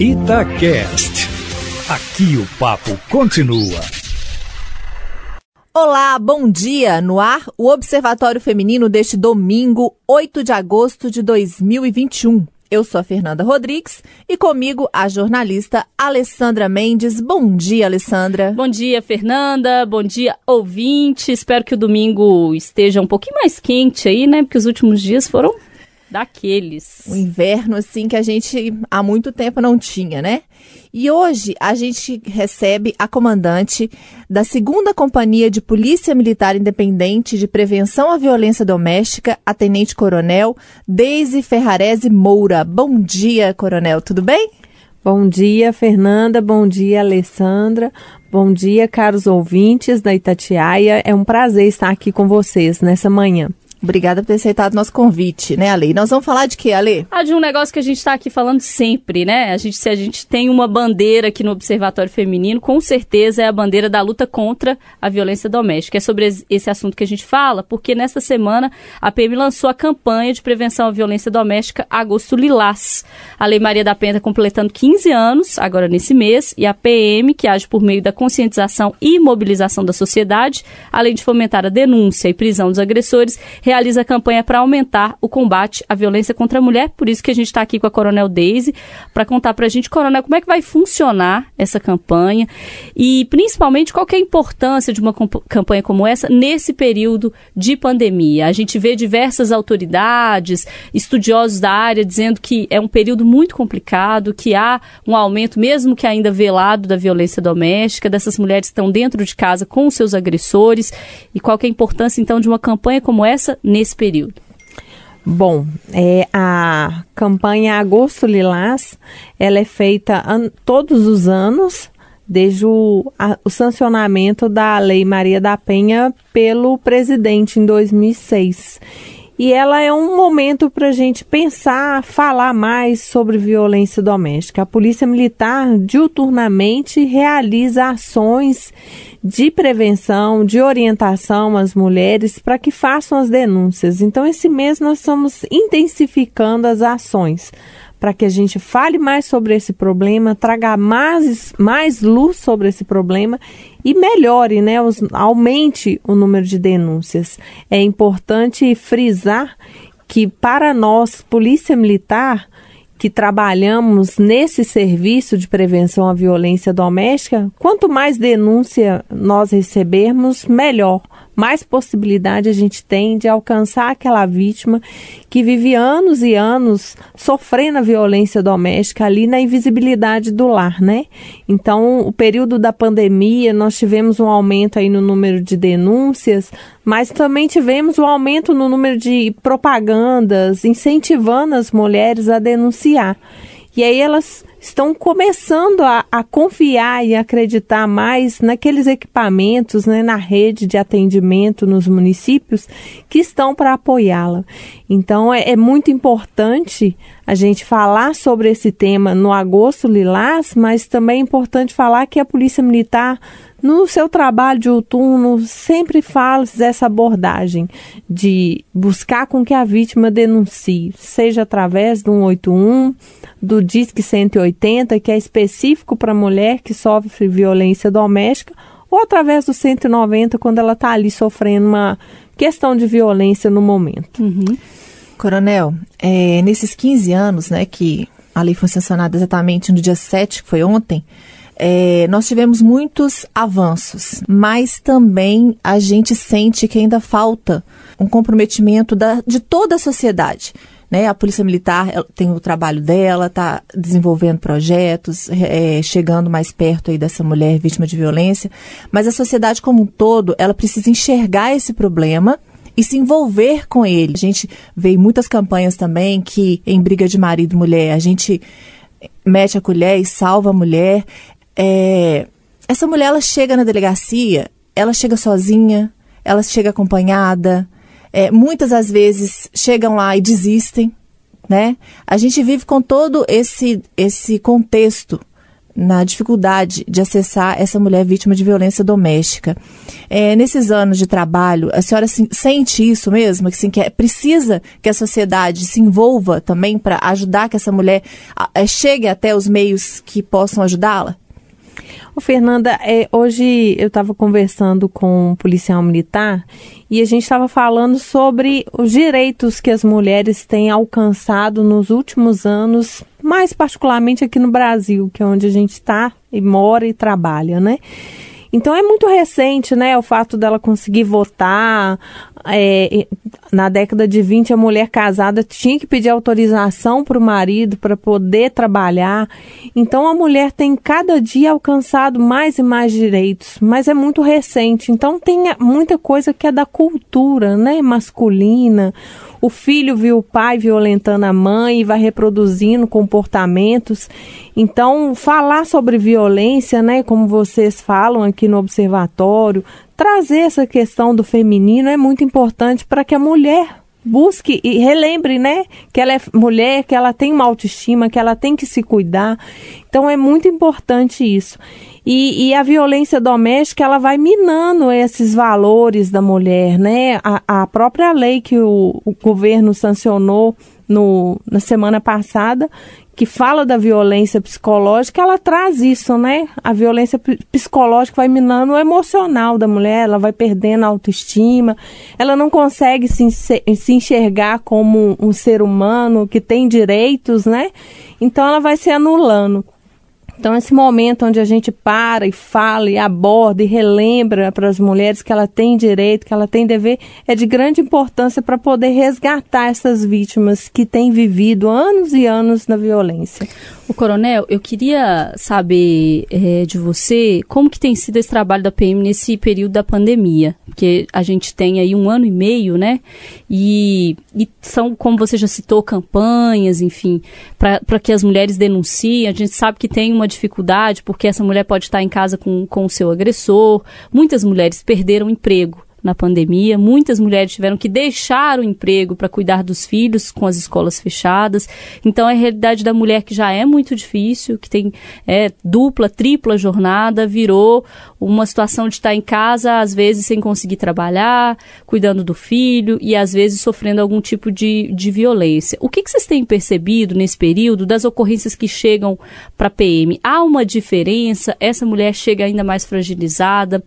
Itacast. Aqui o papo continua. Olá, bom dia! No ar, o Observatório Feminino deste domingo, 8 de agosto de 2021. Eu sou a Fernanda Rodrigues e comigo a jornalista Alessandra Mendes. Bom dia, Alessandra. Bom dia, Fernanda. Bom dia, ouvinte. Espero que o domingo esteja um pouquinho mais quente aí, né? Porque os últimos dias foram daqueles. O inverno, assim, que a gente há muito tempo não tinha, né? E hoje a gente recebe a comandante da segunda Companhia de Polícia Militar Independente de Prevenção à Violência Doméstica, a Tenente Coronel Deise Ferrarese Moura. Bom dia, Coronel, tudo bem? Bom dia, Fernanda. Bom dia, Alessandra. Bom dia, caros ouvintes da Itatiaia. É um prazer estar aqui com vocês nessa manhã. Obrigada por ter aceitado nosso convite, né, Ale? Nós vamos falar de quê, Ale? Ah, de um negócio que a gente está aqui falando sempre, né? A gente, se a gente tem uma bandeira aqui no Observatório Feminino, com certeza é a bandeira da luta contra a violência doméstica. É sobre esse assunto que a gente fala, porque nesta semana a PM lançou a campanha de prevenção à violência doméstica Agosto Lilás. A Lei Maria da Penha está completando 15 anos, agora nesse mês, e a PM, que age por meio da conscientização e mobilização da sociedade, além de fomentar a denúncia e prisão dos agressores, realiza campanha para aumentar o combate à violência contra a mulher. Por isso que a gente está aqui com a Coronel Daisy para contar para a gente, Coronel, como é que vai funcionar essa campanha e principalmente qual é a importância de uma campanha como essa nesse período de pandemia. A gente vê diversas autoridades, estudiosos da área dizendo que é um período muito complicado, que há um aumento, mesmo que ainda velado, da violência doméstica, dessas mulheres que estão dentro de casa com seus agressores e qual é a importância então de uma campanha como essa nesse período? Bom, é, a campanha Agosto Lilás, ela é feita an, todos os anos, desde o, a, o sancionamento da Lei Maria da Penha pelo presidente em 2006. E ela é um momento para a gente pensar, falar mais sobre violência doméstica. A Polícia Militar diuturnamente realiza ações de prevenção, de orientação às mulheres para que façam as denúncias. Então, esse mês nós estamos intensificando as ações para que a gente fale mais sobre esse problema, traga mais, mais luz sobre esse problema e melhore, né, os, aumente o número de denúncias. É importante frisar que para nós, Polícia Militar, que trabalhamos nesse serviço de prevenção à violência doméstica, quanto mais denúncia nós recebermos, melhor mais possibilidade a gente tem de alcançar aquela vítima que vive anos e anos sofrendo a violência doméstica ali na invisibilidade do lar, né? Então, o período da pandemia, nós tivemos um aumento aí no número de denúncias, mas também tivemos um aumento no número de propagandas incentivando as mulheres a denunciar. E aí elas estão começando a, a, confiar e acreditar mais naqueles equipamentos, né, na rede de atendimento nos municípios que estão para apoiá-la. Então é, é, muito importante a gente falar sobre esse tema no agosto lilás, mas também é importante falar que a Polícia Militar no seu trabalho de outono, sempre faz essa abordagem de buscar com que a vítima denuncie, seja através do 181, do Disque 180, que é específico para mulher que sofre violência doméstica, ou através do 190, quando ela está ali sofrendo uma questão de violência no momento. Uhum. Coronel, é, nesses 15 anos, né, que a lei foi sancionada exatamente no dia 7, que foi ontem, é, nós tivemos muitos avanços, mas também a gente sente que ainda falta um comprometimento da, de toda a sociedade. Né? A Polícia Militar tem o trabalho dela, está desenvolvendo projetos, é, chegando mais perto aí dessa mulher vítima de violência, mas a sociedade como um todo, ela precisa enxergar esse problema e se envolver com ele. A gente vê muitas campanhas também que em briga de marido e mulher, a gente mete a colher e salva a mulher. É, essa mulher ela chega na delegacia, ela chega sozinha, ela chega acompanhada. É, muitas às vezes chegam lá e desistem, né? A gente vive com todo esse esse contexto na dificuldade de acessar essa mulher vítima de violência doméstica. É, nesses anos de trabalho, a senhora assim, sente isso mesmo? Que, assim, que é, precisa que a sociedade se envolva também para ajudar que essa mulher é, chegue até os meios que possam ajudá-la? Ô, Fernanda, é, hoje eu estava conversando com um policial militar e a gente estava falando sobre os direitos que as mulheres têm alcançado nos últimos anos, mais particularmente aqui no Brasil, que é onde a gente está e mora e trabalha, né? Então é muito recente, né, o fato dela conseguir votar. É, na década de 20, a mulher casada tinha que pedir autorização para o marido para poder trabalhar. Então a mulher tem cada dia alcançado mais e mais direitos, mas é muito recente. Então tem muita coisa que é da cultura, né, masculina o filho viu o pai violentando a mãe e vai reproduzindo comportamentos. Então, falar sobre violência, né, como vocês falam aqui no observatório, trazer essa questão do feminino é muito importante para que a mulher busque e relembre, né, que ela é mulher, que ela tem uma autoestima, que ela tem que se cuidar. Então é muito importante isso. E, e, a violência doméstica ela vai minando esses valores da mulher, né? A, a própria lei que o, o governo sancionou no, na semana passada, que fala da violência psicológica, ela traz isso, né? A violência psicológica vai minando o emocional da mulher, ela vai perdendo a autoestima, ela não consegue se, se enxergar como um ser humano que tem direitos, né? Então ela vai se anulando. Então, esse momento onde a gente para e fala e aborda e relembra para as mulheres que ela tem direito, que ela tem dever, é de grande importância para poder resgatar essas vítimas que têm vivido anos e anos na violência. O coronel, eu queria saber é, de você como que tem sido esse trabalho da PM nesse período da pandemia, porque a gente tem aí um ano e meio, né? E, e são, como você já citou, campanhas, enfim, para que as mulheres denunciem. A gente sabe que tem uma dificuldade porque essa mulher pode estar em casa com, com o seu agressor. Muitas mulheres perderam emprego na pandemia. Muitas mulheres tiveram que deixar o emprego para cuidar dos filhos com as escolas fechadas. Então, a realidade da mulher que já é muito difícil, que tem é, dupla, tripla jornada, virou uma situação de estar em casa, às vezes sem conseguir trabalhar, cuidando do filho e às vezes sofrendo algum tipo de, de violência. O que, que vocês têm percebido nesse período das ocorrências que chegam para a PM? Há uma diferença? Essa mulher chega ainda mais fragilizada?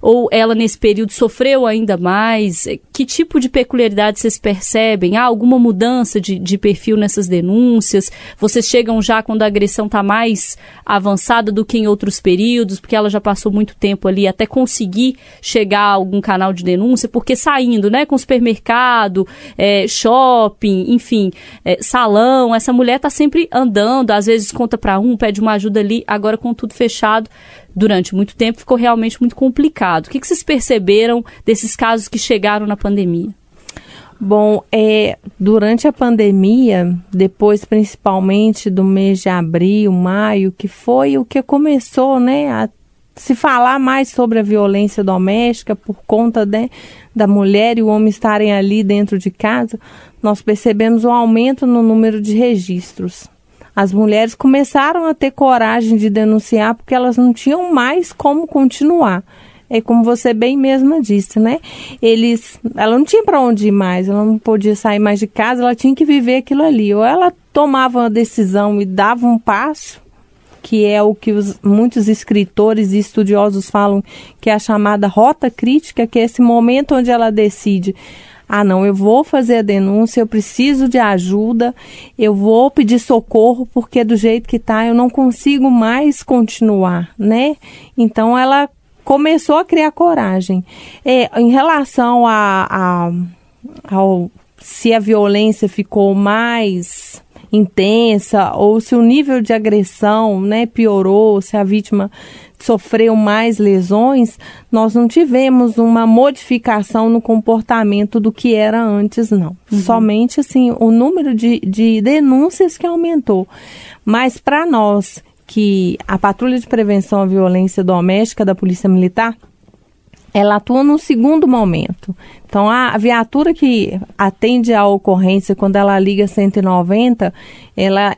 Ou ela nesse período sofreu ainda mais? Que tipo de peculiaridade vocês percebem? Há alguma mudança de, de perfil nessas denúncias? Vocês chegam já quando a agressão está mais avançada do que em outros períodos, porque ela já passou muito tempo ali até conseguir chegar a algum canal de denúncia, porque saindo, né, com supermercado, é, shopping, enfim, é, salão, essa mulher está sempre andando, às vezes conta para um, pede uma ajuda ali, agora com tudo fechado, durante muito tempo ficou realmente muito complicado. O que, que vocês perceberam desses casos que chegaram na pandemia? Bom, é, durante a pandemia, depois principalmente do mês de abril, maio, que foi o que começou né, a se falar mais sobre a violência doméstica por conta né, da mulher e o homem estarem ali dentro de casa, nós percebemos um aumento no número de registros as mulheres começaram a ter coragem de denunciar porque elas não tinham mais como continuar. É como você bem mesma disse, né? Eles, ela não tinha para onde ir mais, ela não podia sair mais de casa, ela tinha que viver aquilo ali. Ou ela tomava uma decisão e dava um passo, que é o que os, muitos escritores e estudiosos falam que é a chamada rota crítica, que é esse momento onde ela decide ah, não, eu vou fazer a denúncia, eu preciso de ajuda, eu vou pedir socorro porque do jeito que tá eu não consigo mais continuar, né? Então ela começou a criar coragem. É, em relação a, a ao se a violência ficou mais intensa ou se o nível de agressão né, piorou, se a vítima sofreu mais lesões, nós não tivemos uma modificação no comportamento do que era antes, não. Uhum. Somente assim, o número de, de denúncias que aumentou. Mas para nós, que a Patrulha de Prevenção à Violência Doméstica da Polícia Militar, ela atua num segundo momento. Então, a viatura que atende a ocorrência quando ela liga 190, ela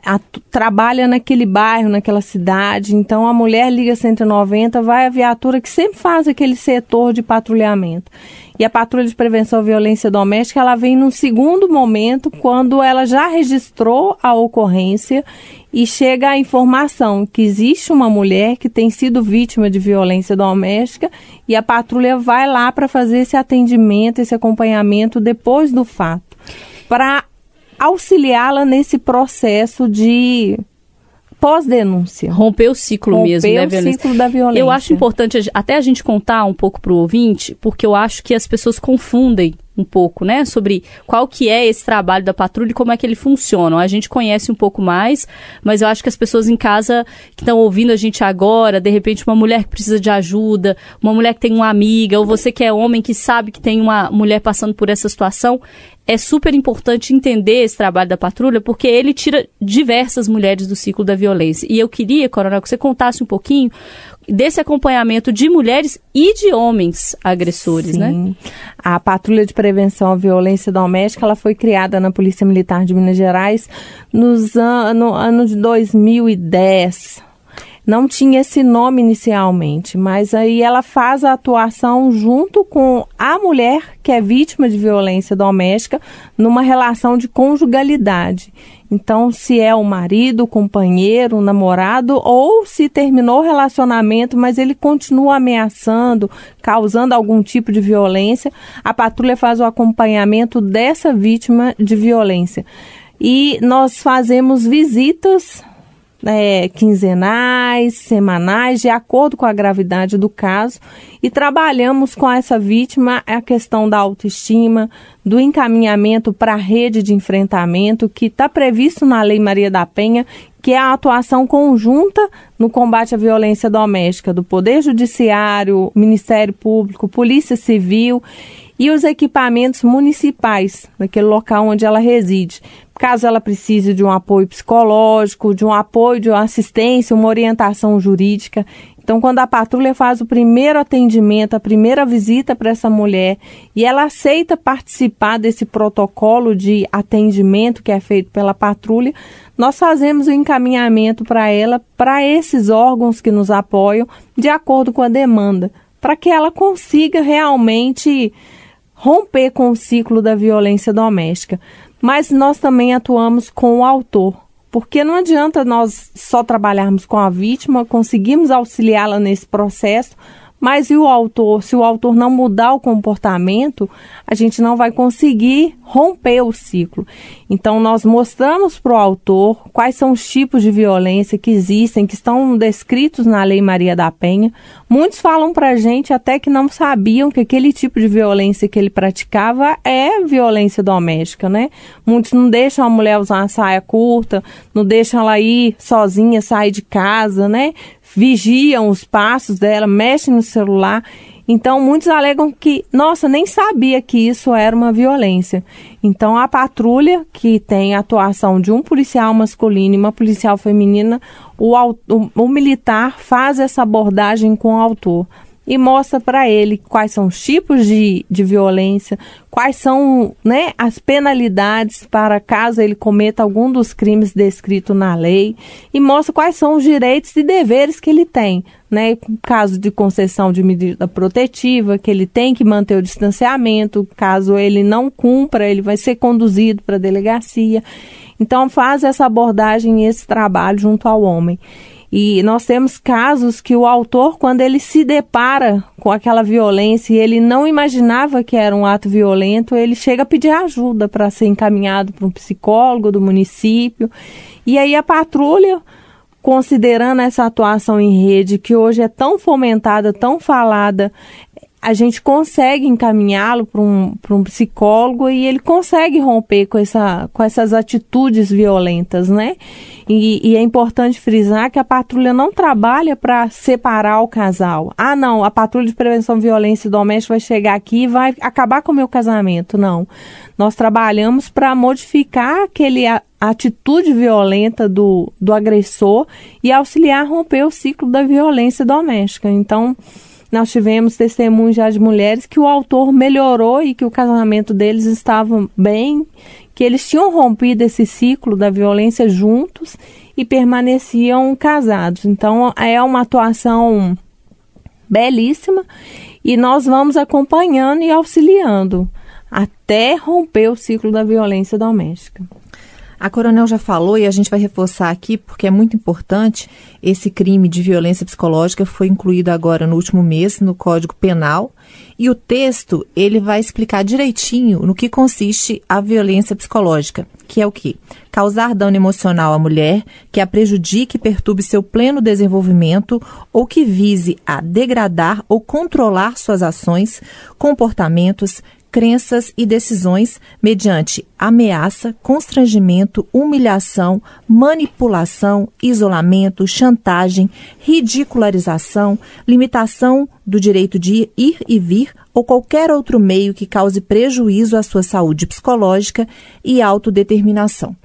trabalha naquele bairro, naquela cidade. Então, a mulher liga 190, vai a viatura que sempre faz aquele setor de patrulhamento. E a patrulha de prevenção à violência doméstica, ela vem num segundo momento, quando ela já registrou a ocorrência e chega a informação que existe uma mulher que tem sido vítima de violência doméstica e a patrulha vai lá para fazer esse atendimento, esse acompanhamento depois do fato, para auxiliá-la nesse processo de pós-denúncia. Romper o ciclo Romper mesmo, né, o violência? ciclo da violência. Eu acho importante até a gente contar um pouco para o ouvinte, porque eu acho que as pessoas confundem um pouco, né, sobre qual que é esse trabalho da patrulha e como é que ele funciona. A gente conhece um pouco mais, mas eu acho que as pessoas em casa que estão ouvindo a gente agora, de repente uma mulher que precisa de ajuda, uma mulher que tem uma amiga, ou você que é homem que sabe que tem uma mulher passando por essa situação, é super importante entender esse trabalho da patrulha, porque ele tira diversas mulheres do ciclo da violência. E eu queria, Coronel, que você contasse um pouquinho desse acompanhamento de mulheres e de homens agressores, Sim. né? A Patrulha de Prevenção à Violência Doméstica, ela foi criada na Polícia Militar de Minas Gerais nos an no ano de 2010. Não tinha esse nome inicialmente, mas aí ela faz a atuação junto com a mulher que é vítima de violência doméstica numa relação de conjugalidade. Então, se é o marido, o companheiro, o namorado, ou se terminou o relacionamento, mas ele continua ameaçando, causando algum tipo de violência, a patrulha faz o acompanhamento dessa vítima de violência. E nós fazemos visitas é, quinzenais, semanais, de acordo com a gravidade do caso, e trabalhamos com essa vítima a questão da autoestima, do encaminhamento para a rede de enfrentamento, que está previsto na Lei Maria da Penha, que é a atuação conjunta no combate à violência doméstica do Poder Judiciário, Ministério Público, Polícia Civil e os equipamentos municipais, naquele local onde ela reside. Caso ela precise de um apoio psicológico, de um apoio, de uma assistência, uma orientação jurídica. Então, quando a patrulha faz o primeiro atendimento, a primeira visita para essa mulher e ela aceita participar desse protocolo de atendimento que é feito pela patrulha, nós fazemos o encaminhamento para ela, para esses órgãos que nos apoiam, de acordo com a demanda, para que ela consiga realmente romper com o ciclo da violência doméstica. Mas nós também atuamos com o autor, porque não adianta nós só trabalharmos com a vítima, conseguimos auxiliá-la nesse processo, mas e o autor? Se o autor não mudar o comportamento, a gente não vai conseguir romper o ciclo. Então, nós mostramos para o autor quais são os tipos de violência que existem, que estão descritos na Lei Maria da Penha. Muitos falam para a gente até que não sabiam que aquele tipo de violência que ele praticava é violência doméstica, né? Muitos não deixam a mulher usar uma saia curta, não deixam ela ir sozinha, sair de casa, né? Vigiam os passos dela, mexem no celular. Então, muitos alegam que, nossa, nem sabia que isso era uma violência. Então, a patrulha, que tem a atuação de um policial masculino e uma policial feminina, o, o, o militar faz essa abordagem com o autor e mostra para ele quais são os tipos de, de violência, quais são né, as penalidades para caso ele cometa algum dos crimes descritos na lei e mostra quais são os direitos e deveres que ele tem. Né, caso de concessão de medida protetiva, que ele tem que manter o distanciamento, caso ele não cumpra, ele vai ser conduzido para a delegacia. Então, faz essa abordagem e esse trabalho junto ao homem. E nós temos casos que o autor, quando ele se depara com aquela violência e ele não imaginava que era um ato violento, ele chega a pedir ajuda para ser encaminhado para um psicólogo do município. E aí a patrulha, considerando essa atuação em rede que hoje é tão fomentada, tão falada, a gente consegue encaminhá-lo para um, um psicólogo e ele consegue romper com, essa, com essas atitudes violentas, né? E, e é importante frisar que a patrulha não trabalha para separar o casal. Ah, não, a patrulha de prevenção de violência doméstica vai chegar aqui e vai acabar com o meu casamento. Não. Nós trabalhamos para modificar aquele a, atitude violenta do, do agressor e auxiliar a romper o ciclo da violência doméstica. Então, nós tivemos testemunhos já de mulheres que o autor melhorou e que o casamento deles estava bem, que eles tinham rompido esse ciclo da violência juntos e permaneciam casados. Então é uma atuação belíssima e nós vamos acompanhando e auxiliando até romper o ciclo da violência doméstica. A Coronel já falou e a gente vai reforçar aqui porque é muito importante. Esse crime de violência psicológica foi incluído agora no último mês no Código Penal e o texto ele vai explicar direitinho no que consiste a violência psicológica, que é o que causar dano emocional à mulher que a prejudique e perturbe seu pleno desenvolvimento ou que vise a degradar ou controlar suas ações, comportamentos, crenças e decisões mediante ameaça, constrangimento, humilhação, manipulação, isolamento, chantagem, ridicularização, limitação do direito de ir e vir ou qualquer outro meio que cause prejuízo à sua saúde psicológica e autodeterminação.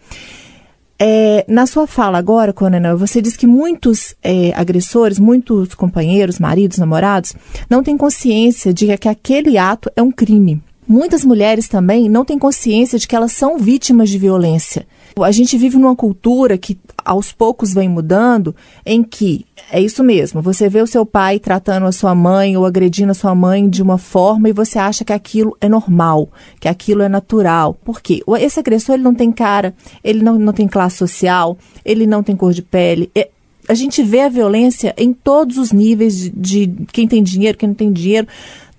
É, na sua fala agora, Coronel, você diz que muitos é, agressores, muitos companheiros, maridos, namorados, não têm consciência de que aquele ato é um crime. Muitas mulheres também não têm consciência de que elas são vítimas de violência. A gente vive numa cultura que aos poucos vem mudando, em que é isso mesmo, você vê o seu pai tratando a sua mãe ou agredindo a sua mãe de uma forma e você acha que aquilo é normal, que aquilo é natural. Por quê? Esse agressor ele não tem cara, ele não, não tem classe social, ele não tem cor de pele. É, a gente vê a violência em todos os níveis de, de quem tem dinheiro, quem não tem dinheiro,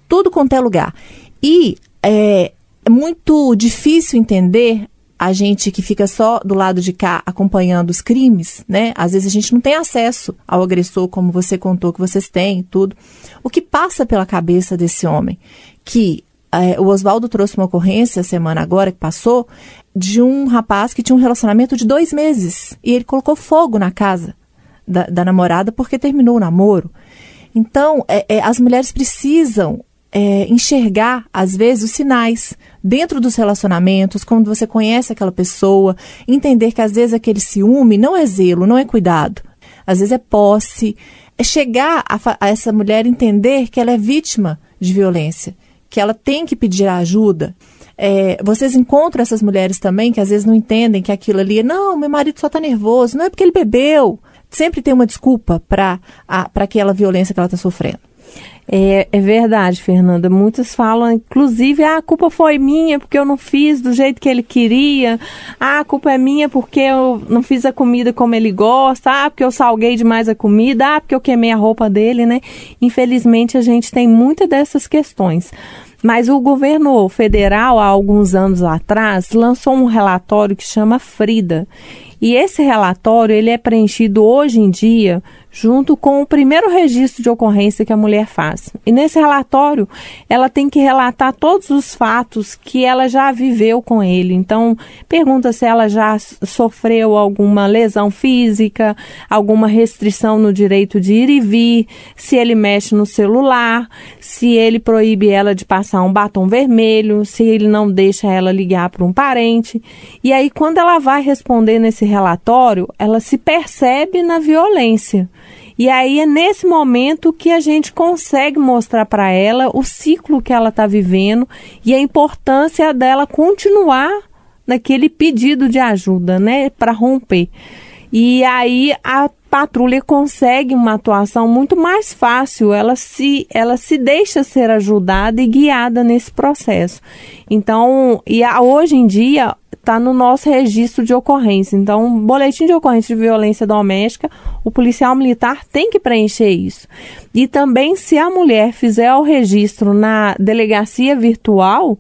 tudo quanto é lugar. E é, é muito difícil entender a gente que fica só do lado de cá acompanhando os crimes, né? Às vezes a gente não tem acesso ao agressor, como você contou que vocês têm, tudo. O que passa pela cabeça desse homem? Que é, o Oswaldo trouxe uma ocorrência semana agora que passou de um rapaz que tinha um relacionamento de dois meses e ele colocou fogo na casa da, da namorada porque terminou o namoro. Então, é, é, as mulheres precisam é, enxergar, às vezes, os sinais dentro dos relacionamentos, quando você conhece aquela pessoa, entender que às vezes aquele ciúme não é zelo, não é cuidado, às vezes é posse. É chegar a, a essa mulher entender que ela é vítima de violência, que ela tem que pedir ajuda. É, vocês encontram essas mulheres também que às vezes não entendem que aquilo ali, não, meu marido só está nervoso, não é porque ele bebeu. Sempre tem uma desculpa para aquela violência que ela está sofrendo. É, é, verdade, Fernanda. Muitos falam, inclusive, ah, a culpa foi minha porque eu não fiz do jeito que ele queria. Ah, a culpa é minha porque eu não fiz a comida como ele gosta. Ah, porque eu salguei demais a comida. Ah, porque eu queimei a roupa dele, né? Infelizmente, a gente tem muitas dessas questões. Mas o governo federal, há alguns anos atrás, lançou um relatório que chama Frida. E esse relatório ele é preenchido hoje em dia junto com o primeiro registro de ocorrência que a mulher faz. E nesse relatório, ela tem que relatar todos os fatos que ela já viveu com ele. Então, pergunta se ela já sofreu alguma lesão física, alguma restrição no direito de ir e vir, se ele mexe no celular, se ele proíbe ela de passar um batom vermelho, se ele não deixa ela ligar para um parente. E aí, quando ela vai responder nesse relatório, ela se percebe na violência. E aí é nesse momento que a gente consegue mostrar para ela o ciclo que ela está vivendo e a importância dela continuar naquele pedido de ajuda, né, para romper. E aí a patrulha consegue uma atuação muito mais fácil, ela se, ela se deixa ser ajudada e guiada nesse processo. Então, e a, hoje em dia está no nosso registro de ocorrência. Então, boletim de ocorrência de violência doméstica, o policial militar tem que preencher isso. E também, se a mulher fizer o registro na delegacia virtual,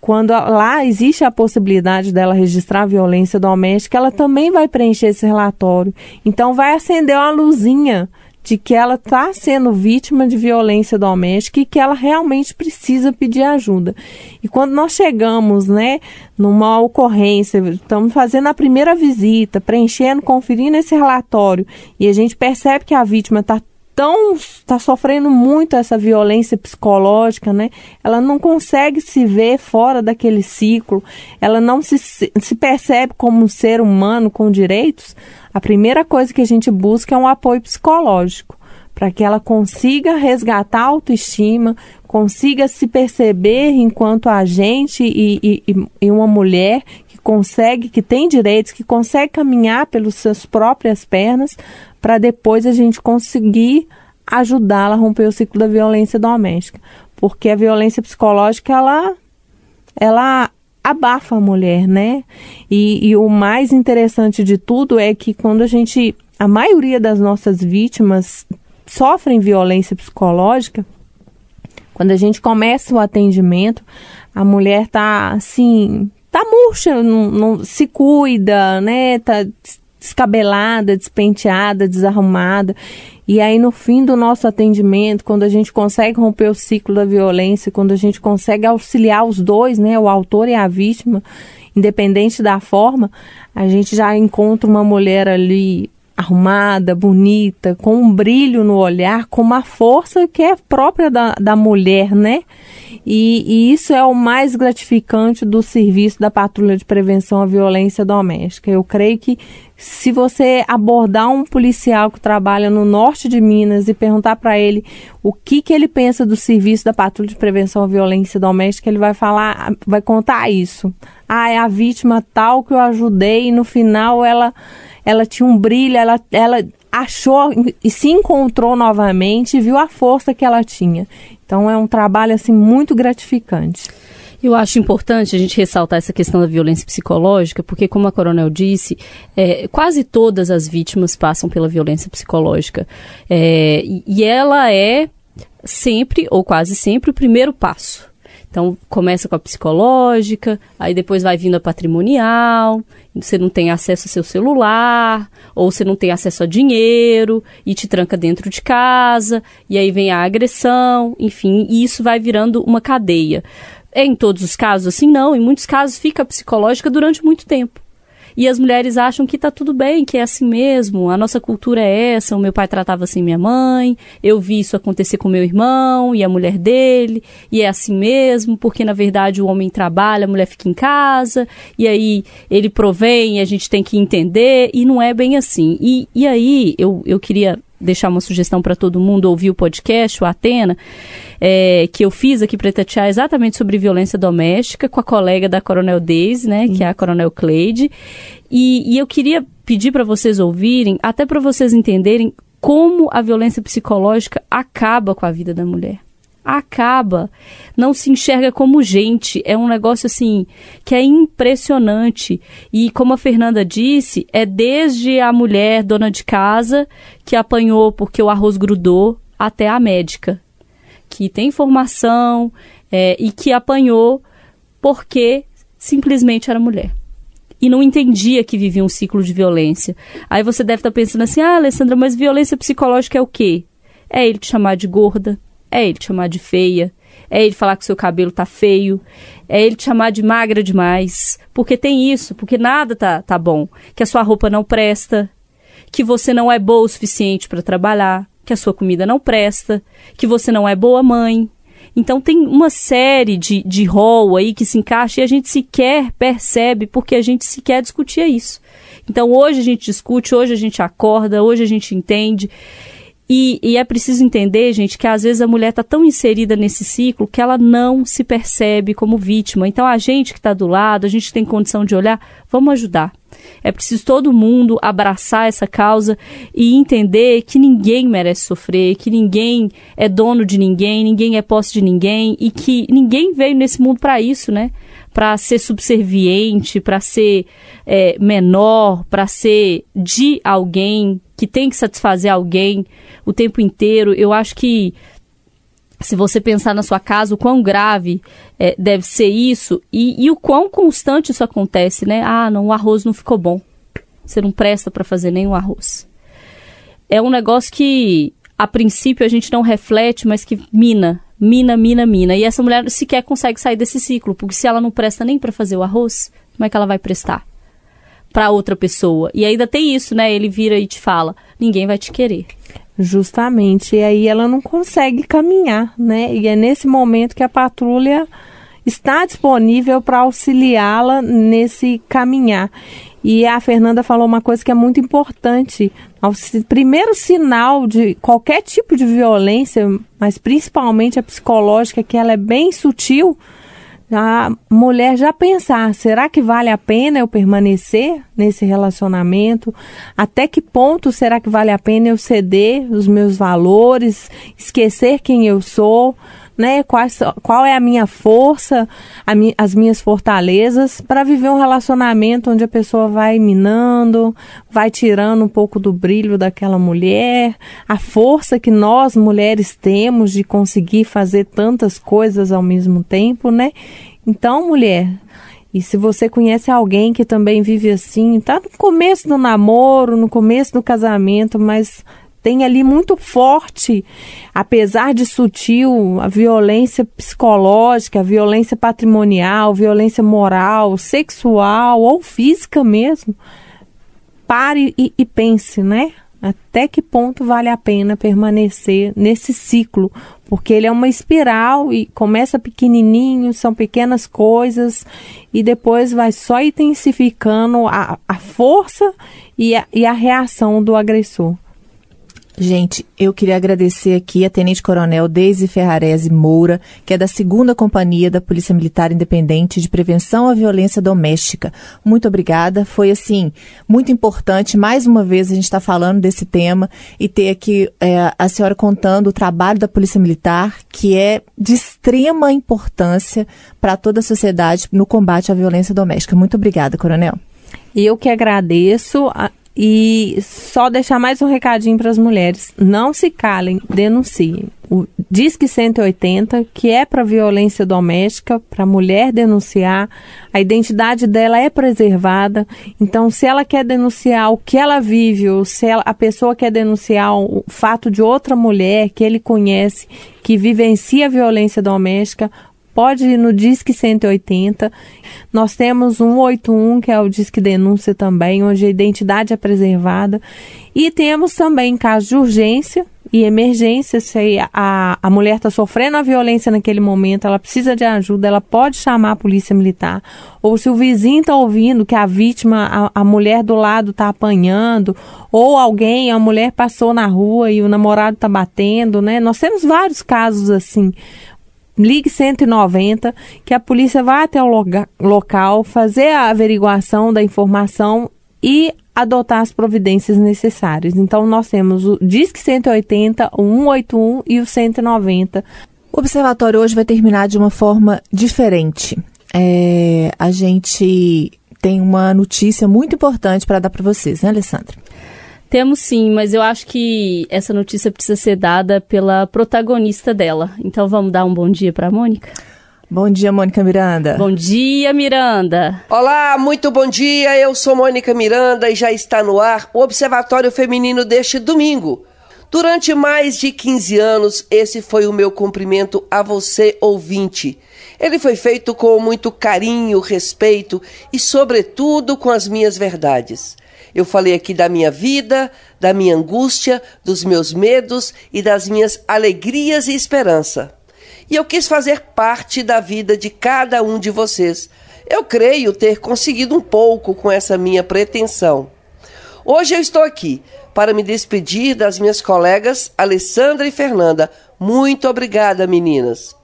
quando lá existe a possibilidade dela registrar violência doméstica, ela também vai preencher esse relatório. Então, vai acender uma luzinha de que ela está sendo vítima de violência doméstica e que ela realmente precisa pedir ajuda. E quando nós chegamos, né, numa ocorrência, estamos fazendo a primeira visita, preenchendo, conferindo esse relatório, e a gente percebe que a vítima está tão está sofrendo muito essa violência psicológica, né? Ela não consegue se ver fora daquele ciclo, ela não se, se percebe como um ser humano com direitos a primeira coisa que a gente busca é um apoio psicológico para que ela consiga resgatar a autoestima, consiga se perceber enquanto agente e, e, e uma mulher que consegue, que tem direitos, que consegue caminhar pelas suas próprias pernas, para depois a gente conseguir ajudá-la a romper o ciclo da violência doméstica. Porque a violência psicológica, ela, ela abafa a mulher, né? E, e o mais interessante de tudo é que quando a gente. A maioria das nossas vítimas sofrem violência psicológica, quando a gente começa o atendimento, a mulher tá assim, tá murcha, não, não se cuida, né? Tá descabelada, despenteada, desarrumada. E aí, no fim do nosso atendimento, quando a gente consegue romper o ciclo da violência, quando a gente consegue auxiliar os dois, né, o autor e a vítima, independente da forma, a gente já encontra uma mulher ali arrumada, bonita, com um brilho no olhar, com uma força que é própria da, da mulher, né? E, e, isso é o mais gratificante do serviço da Patrulha de Prevenção à Violência Doméstica. Eu creio que se você abordar um policial que trabalha no norte de Minas e perguntar para ele o que, que ele pensa do serviço da Patrulha de Prevenção à Violência Doméstica, ele vai falar, vai contar isso. Ah, é a vítima tal que eu ajudei e no final ela ela tinha um brilho, ela, ela achou e se encontrou novamente e viu a força que ela tinha. Então é um trabalho assim muito gratificante. Eu acho importante a gente ressaltar essa questão da violência psicológica, porque, como a Coronel disse, é, quase todas as vítimas passam pela violência psicológica. É, e ela é sempre, ou quase sempre, o primeiro passo. Então, começa com a psicológica, aí depois vai vindo a patrimonial, você não tem acesso ao seu celular, ou você não tem acesso a dinheiro, e te tranca dentro de casa, e aí vem a agressão, enfim, e isso vai virando uma cadeia. É em todos os casos assim? Não, em muitos casos fica psicológica durante muito tempo. E as mulheres acham que tá tudo bem, que é assim mesmo, a nossa cultura é essa, o meu pai tratava assim minha mãe, eu vi isso acontecer com meu irmão e a mulher dele, e é assim mesmo, porque na verdade o homem trabalha, a mulher fica em casa, e aí ele provém, a gente tem que entender, e não é bem assim. E, e aí eu, eu queria deixar uma sugestão para todo mundo ouvir o podcast, o Atena, é, que eu fiz aqui para Tatiar exatamente sobre violência doméstica com a colega da Coronel Daisy, né, que é a Coronel Cleide. E, e eu queria pedir para vocês ouvirem, até para vocês entenderem como a violência psicológica acaba com a vida da mulher acaba, não se enxerga como gente. É um negócio assim que é impressionante. E como a Fernanda disse, é desde a mulher dona de casa que apanhou porque o arroz grudou até a médica que tem formação é, e que apanhou porque simplesmente era mulher e não entendia que vivia um ciclo de violência. Aí você deve estar pensando assim: ah, Alessandra, mas violência psicológica é o quê? É ele te chamar de gorda, é ele te chamar de feia, é ele falar que seu cabelo tá feio, é ele te chamar de magra demais, porque tem isso, porque nada tá, tá bom, que a sua roupa não presta, que você não é boa o suficiente para trabalhar, que a sua comida não presta, que você não é boa mãe. Então tem uma série de, de rol aí que se encaixa e a gente sequer percebe porque a gente sequer discutia isso. Então hoje a gente discute, hoje a gente acorda, hoje a gente entende. E, e, é preciso entender, gente, que às vezes a mulher está tão inserida nesse ciclo que ela não se percebe como vítima. Então a gente que está do lado, a gente tem condição de olhar, vamos ajudar. É preciso todo mundo abraçar essa causa e entender que ninguém merece sofrer, que ninguém é dono de ninguém, ninguém é posse de ninguém e que ninguém veio nesse mundo para isso, né? Para ser subserviente, para ser é, menor, para ser de alguém, que tem que satisfazer alguém o tempo inteiro. Eu acho que se você pensar na sua casa, o quão grave é, deve ser isso e, e, o quão constante isso acontece, né? Ah, não, o arroz não ficou bom. Você não presta para fazer nenhum arroz. É um negócio que, a princípio, a gente não reflete, mas que mina, mina, mina, mina. E essa mulher sequer consegue sair desse ciclo, porque se ela não presta nem para fazer o arroz, como é que ela vai prestar? para outra pessoa. E ainda tem isso, né? Ele vira e te fala: ninguém vai te querer. Justamente. E aí ela não consegue caminhar, né? E é nesse momento que a patrulha está disponível para auxiliá-la nesse caminhar. E a Fernanda falou uma coisa que é muito importante. O primeiro sinal de qualquer tipo de violência, mas principalmente a psicológica, que ela é bem sutil, a mulher já pensar, será que vale a pena eu permanecer nesse relacionamento? Até que ponto será que vale a pena eu ceder os meus valores, esquecer quem eu sou? Né? Quais, qual é a minha força, a mi, as minhas fortalezas para viver um relacionamento onde a pessoa vai minando, vai tirando um pouco do brilho daquela mulher, a força que nós mulheres temos de conseguir fazer tantas coisas ao mesmo tempo, né? Então, mulher, e se você conhece alguém que também vive assim, tá no começo do namoro, no começo do casamento, mas tem ali muito forte, apesar de sutil, a violência psicológica, a violência patrimonial, violência moral, sexual ou física mesmo. Pare e, e pense, né? Até que ponto vale a pena permanecer nesse ciclo? Porque ele é uma espiral e começa pequenininho, são pequenas coisas e depois vai só intensificando a, a força e a, e a reação do agressor. Gente, eu queria agradecer aqui a Tenente Coronel Deise Ferrarese Moura, que é da segunda companhia da Polícia Militar Independente de Prevenção à Violência Doméstica. Muito obrigada. Foi, assim, muito importante. Mais uma vez a gente está falando desse tema e ter aqui é, a senhora contando o trabalho da Polícia Militar, que é de extrema importância para toda a sociedade no combate à violência doméstica. Muito obrigada, Coronel. Eu que agradeço. E só deixar mais um recadinho para as mulheres: não se calem, denunciem. O Disque 180, que é para violência doméstica, para a mulher denunciar, a identidade dela é preservada. Então, se ela quer denunciar o que ela vive, ou se ela, a pessoa quer denunciar o fato de outra mulher que ele conhece que vivencia violência doméstica, pode ir no Disque 180. Nós temos um 181, que é o Disque Denúncia também, onde a identidade é preservada. E temos também casos de urgência e emergência, se a, a mulher está sofrendo a violência naquele momento, ela precisa de ajuda, ela pode chamar a polícia militar. Ou se o vizinho está ouvindo que a vítima, a, a mulher do lado está apanhando, ou alguém, a mulher passou na rua e o namorado está batendo, né? Nós temos vários casos assim ligue 190, que a polícia vai até o local, fazer a averiguação da informação e adotar as providências necessárias. Então, nós temos o Disque 180, o 181 e o 190. O observatório hoje vai terminar de uma forma diferente. É, a gente tem uma notícia muito importante para dar para vocês, né, Alessandra? Temos sim, mas eu acho que essa notícia precisa ser dada pela protagonista dela. Então vamos dar um bom dia para a Mônica? Bom dia, Mônica Miranda. Bom dia, Miranda. Olá, muito bom dia. Eu sou Mônica Miranda e já está no ar o Observatório Feminino deste domingo. Durante mais de 15 anos, esse foi o meu cumprimento a você, ouvinte. Ele foi feito com muito carinho, respeito e, sobretudo, com as minhas verdades. Eu falei aqui da minha vida, da minha angústia, dos meus medos e das minhas alegrias e esperança. E eu quis fazer parte da vida de cada um de vocês. Eu creio ter conseguido um pouco com essa minha pretensão. Hoje eu estou aqui para me despedir das minhas colegas Alessandra e Fernanda. Muito obrigada, meninas.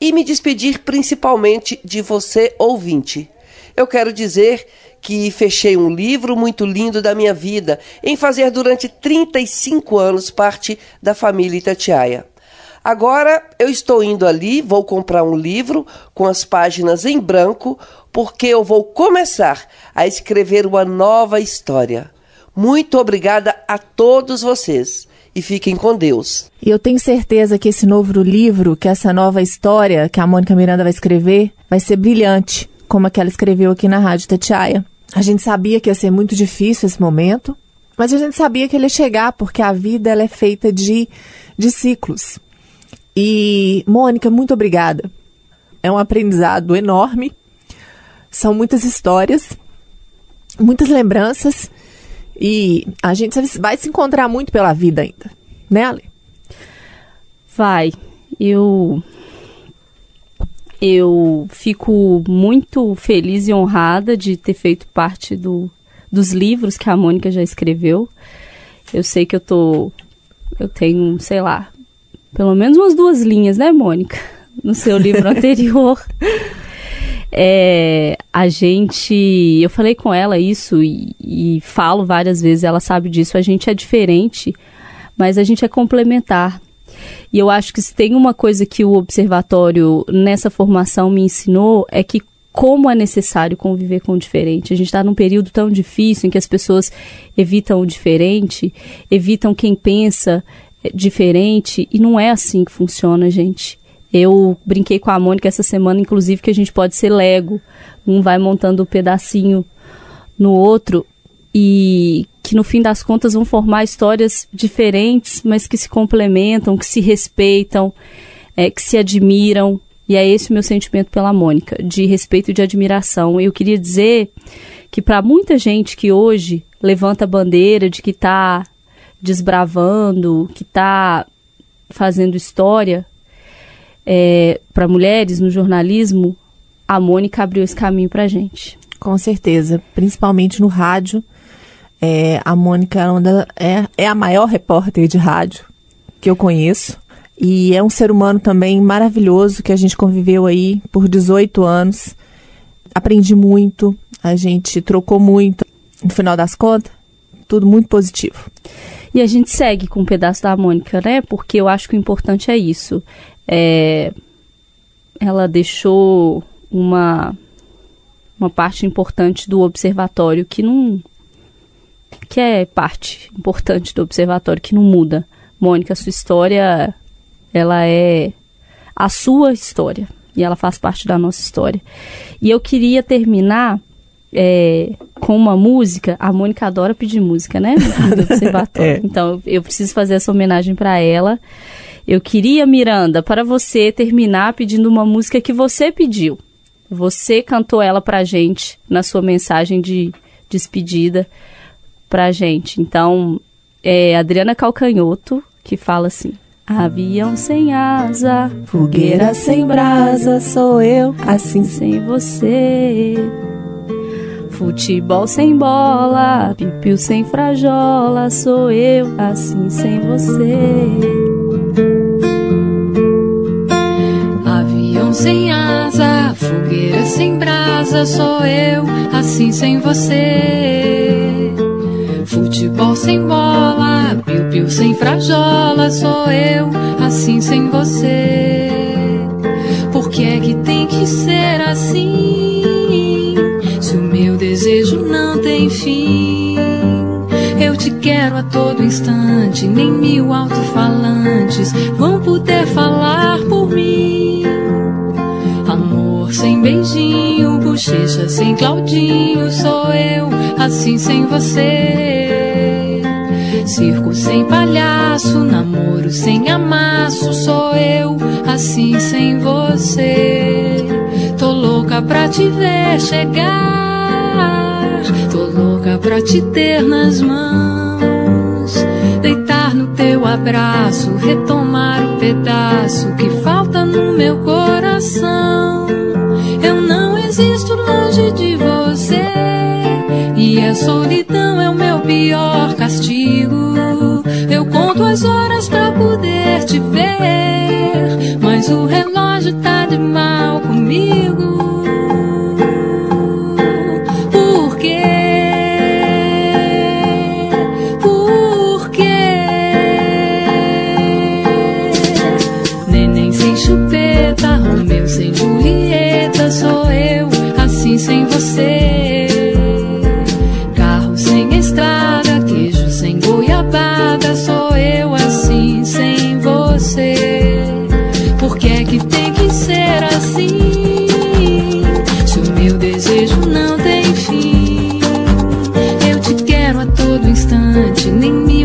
E me despedir principalmente de você, ouvinte. Eu quero dizer que fechei um livro muito lindo da minha vida em fazer durante 35 anos parte da família Itatiaia. Agora eu estou indo ali, vou comprar um livro com as páginas em branco, porque eu vou começar a escrever uma nova história. Muito obrigada a todos vocês e fiquem com Deus. E eu tenho certeza que esse novo livro, que essa nova história que a Mônica Miranda vai escrever, vai ser brilhante como a que ela escreveu aqui na Rádio Tatiaia. A gente sabia que ia ser muito difícil esse momento, mas a gente sabia que ele ia chegar, porque a vida ela é feita de, de ciclos. E, Mônica, muito obrigada. É um aprendizado enorme. São muitas histórias, muitas lembranças. E a gente vai se encontrar muito pela vida ainda, né, Ale? Vai. Eu eu fico muito feliz e honrada de ter feito parte do, dos livros que a Mônica já escreveu. Eu sei que eu tô. Eu tenho, sei lá, pelo menos umas duas linhas, né, Mônica? No seu livro anterior. É, a gente. Eu falei com ela isso e, e falo várias vezes, ela sabe disso. A gente é diferente, mas a gente é complementar. E eu acho que se tem uma coisa que o observatório nessa formação me ensinou é que como é necessário conviver com o diferente. A gente está num período tão difícil em que as pessoas evitam o diferente, evitam quem pensa diferente, e não é assim que funciona, gente. Eu brinquei com a Mônica essa semana, inclusive, que a gente pode ser Lego. Um vai montando um pedacinho no outro e que no fim das contas vão formar histórias diferentes, mas que se complementam, que se respeitam, é, que se admiram. E é esse o meu sentimento pela Mônica, de respeito e de admiração. Eu queria dizer que para muita gente que hoje levanta a bandeira de que está desbravando, que está fazendo história, é, para mulheres no jornalismo, a Mônica abriu esse caminho para gente. Com certeza, principalmente no rádio. É, a Mônica é, é a maior repórter de rádio que eu conheço. E é um ser humano também maravilhoso que a gente conviveu aí por 18 anos. Aprendi muito, a gente trocou muito. No final das contas, tudo muito positivo. E a gente segue com um pedaço da Mônica, né? Porque eu acho que o importante é isso. É, ela deixou uma, uma parte importante do observatório que não. Que é parte importante do observatório, que não muda. Mônica, sua história, ela é a sua história. E ela faz parte da nossa história. E eu queria terminar é, com uma música. A Mônica adora pedir música, né? Do observatório. é. Então eu preciso fazer essa homenagem para ela. Eu queria, Miranda, para você terminar pedindo uma música que você pediu. Você cantou ela pra gente na sua mensagem de despedida pra gente. Então, é Adriana Calcanhoto que fala assim: Avião sem asa, fogueira sem brasa, sou eu, assim sem você. Futebol sem bola, pipiu sem frajola, sou eu, assim sem você. Avião sem asa, fogueira sem brasa, sou eu, assim sem você. Futebol sem bola, piu-piu sem frajola, sou eu, assim sem você. Por que é que tem que ser assim? Se o meu desejo não tem fim te quero a todo instante, nem mil alto-falantes vão poder falar por mim. Amor sem beijinho, bochecha sem Claudinho, sou eu, assim sem você. Circo sem palhaço, namoro sem amasso, sou eu, assim sem você. Tô louca pra te ver chegar, tô louca pra te ter nas mãos teu abraço, retomar o pedaço que falta no meu coração. E a solidão é o meu pior castigo. Eu conto as horas pra poder te ver, mas o relógio tá de mal comigo.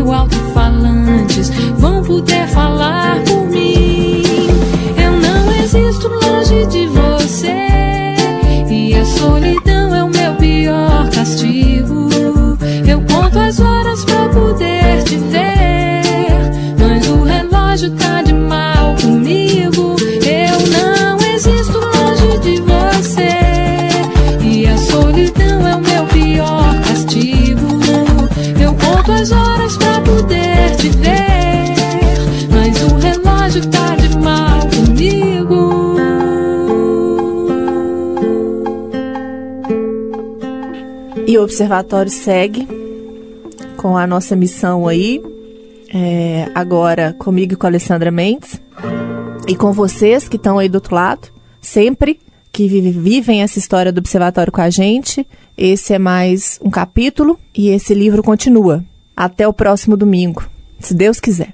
Solidão é o O Observatório segue com a nossa missão aí, é, agora comigo e com a Alessandra Mendes, e com vocês que estão aí do outro lado, sempre que vivem essa história do Observatório com a gente. Esse é mais um capítulo e esse livro continua. Até o próximo domingo, se Deus quiser.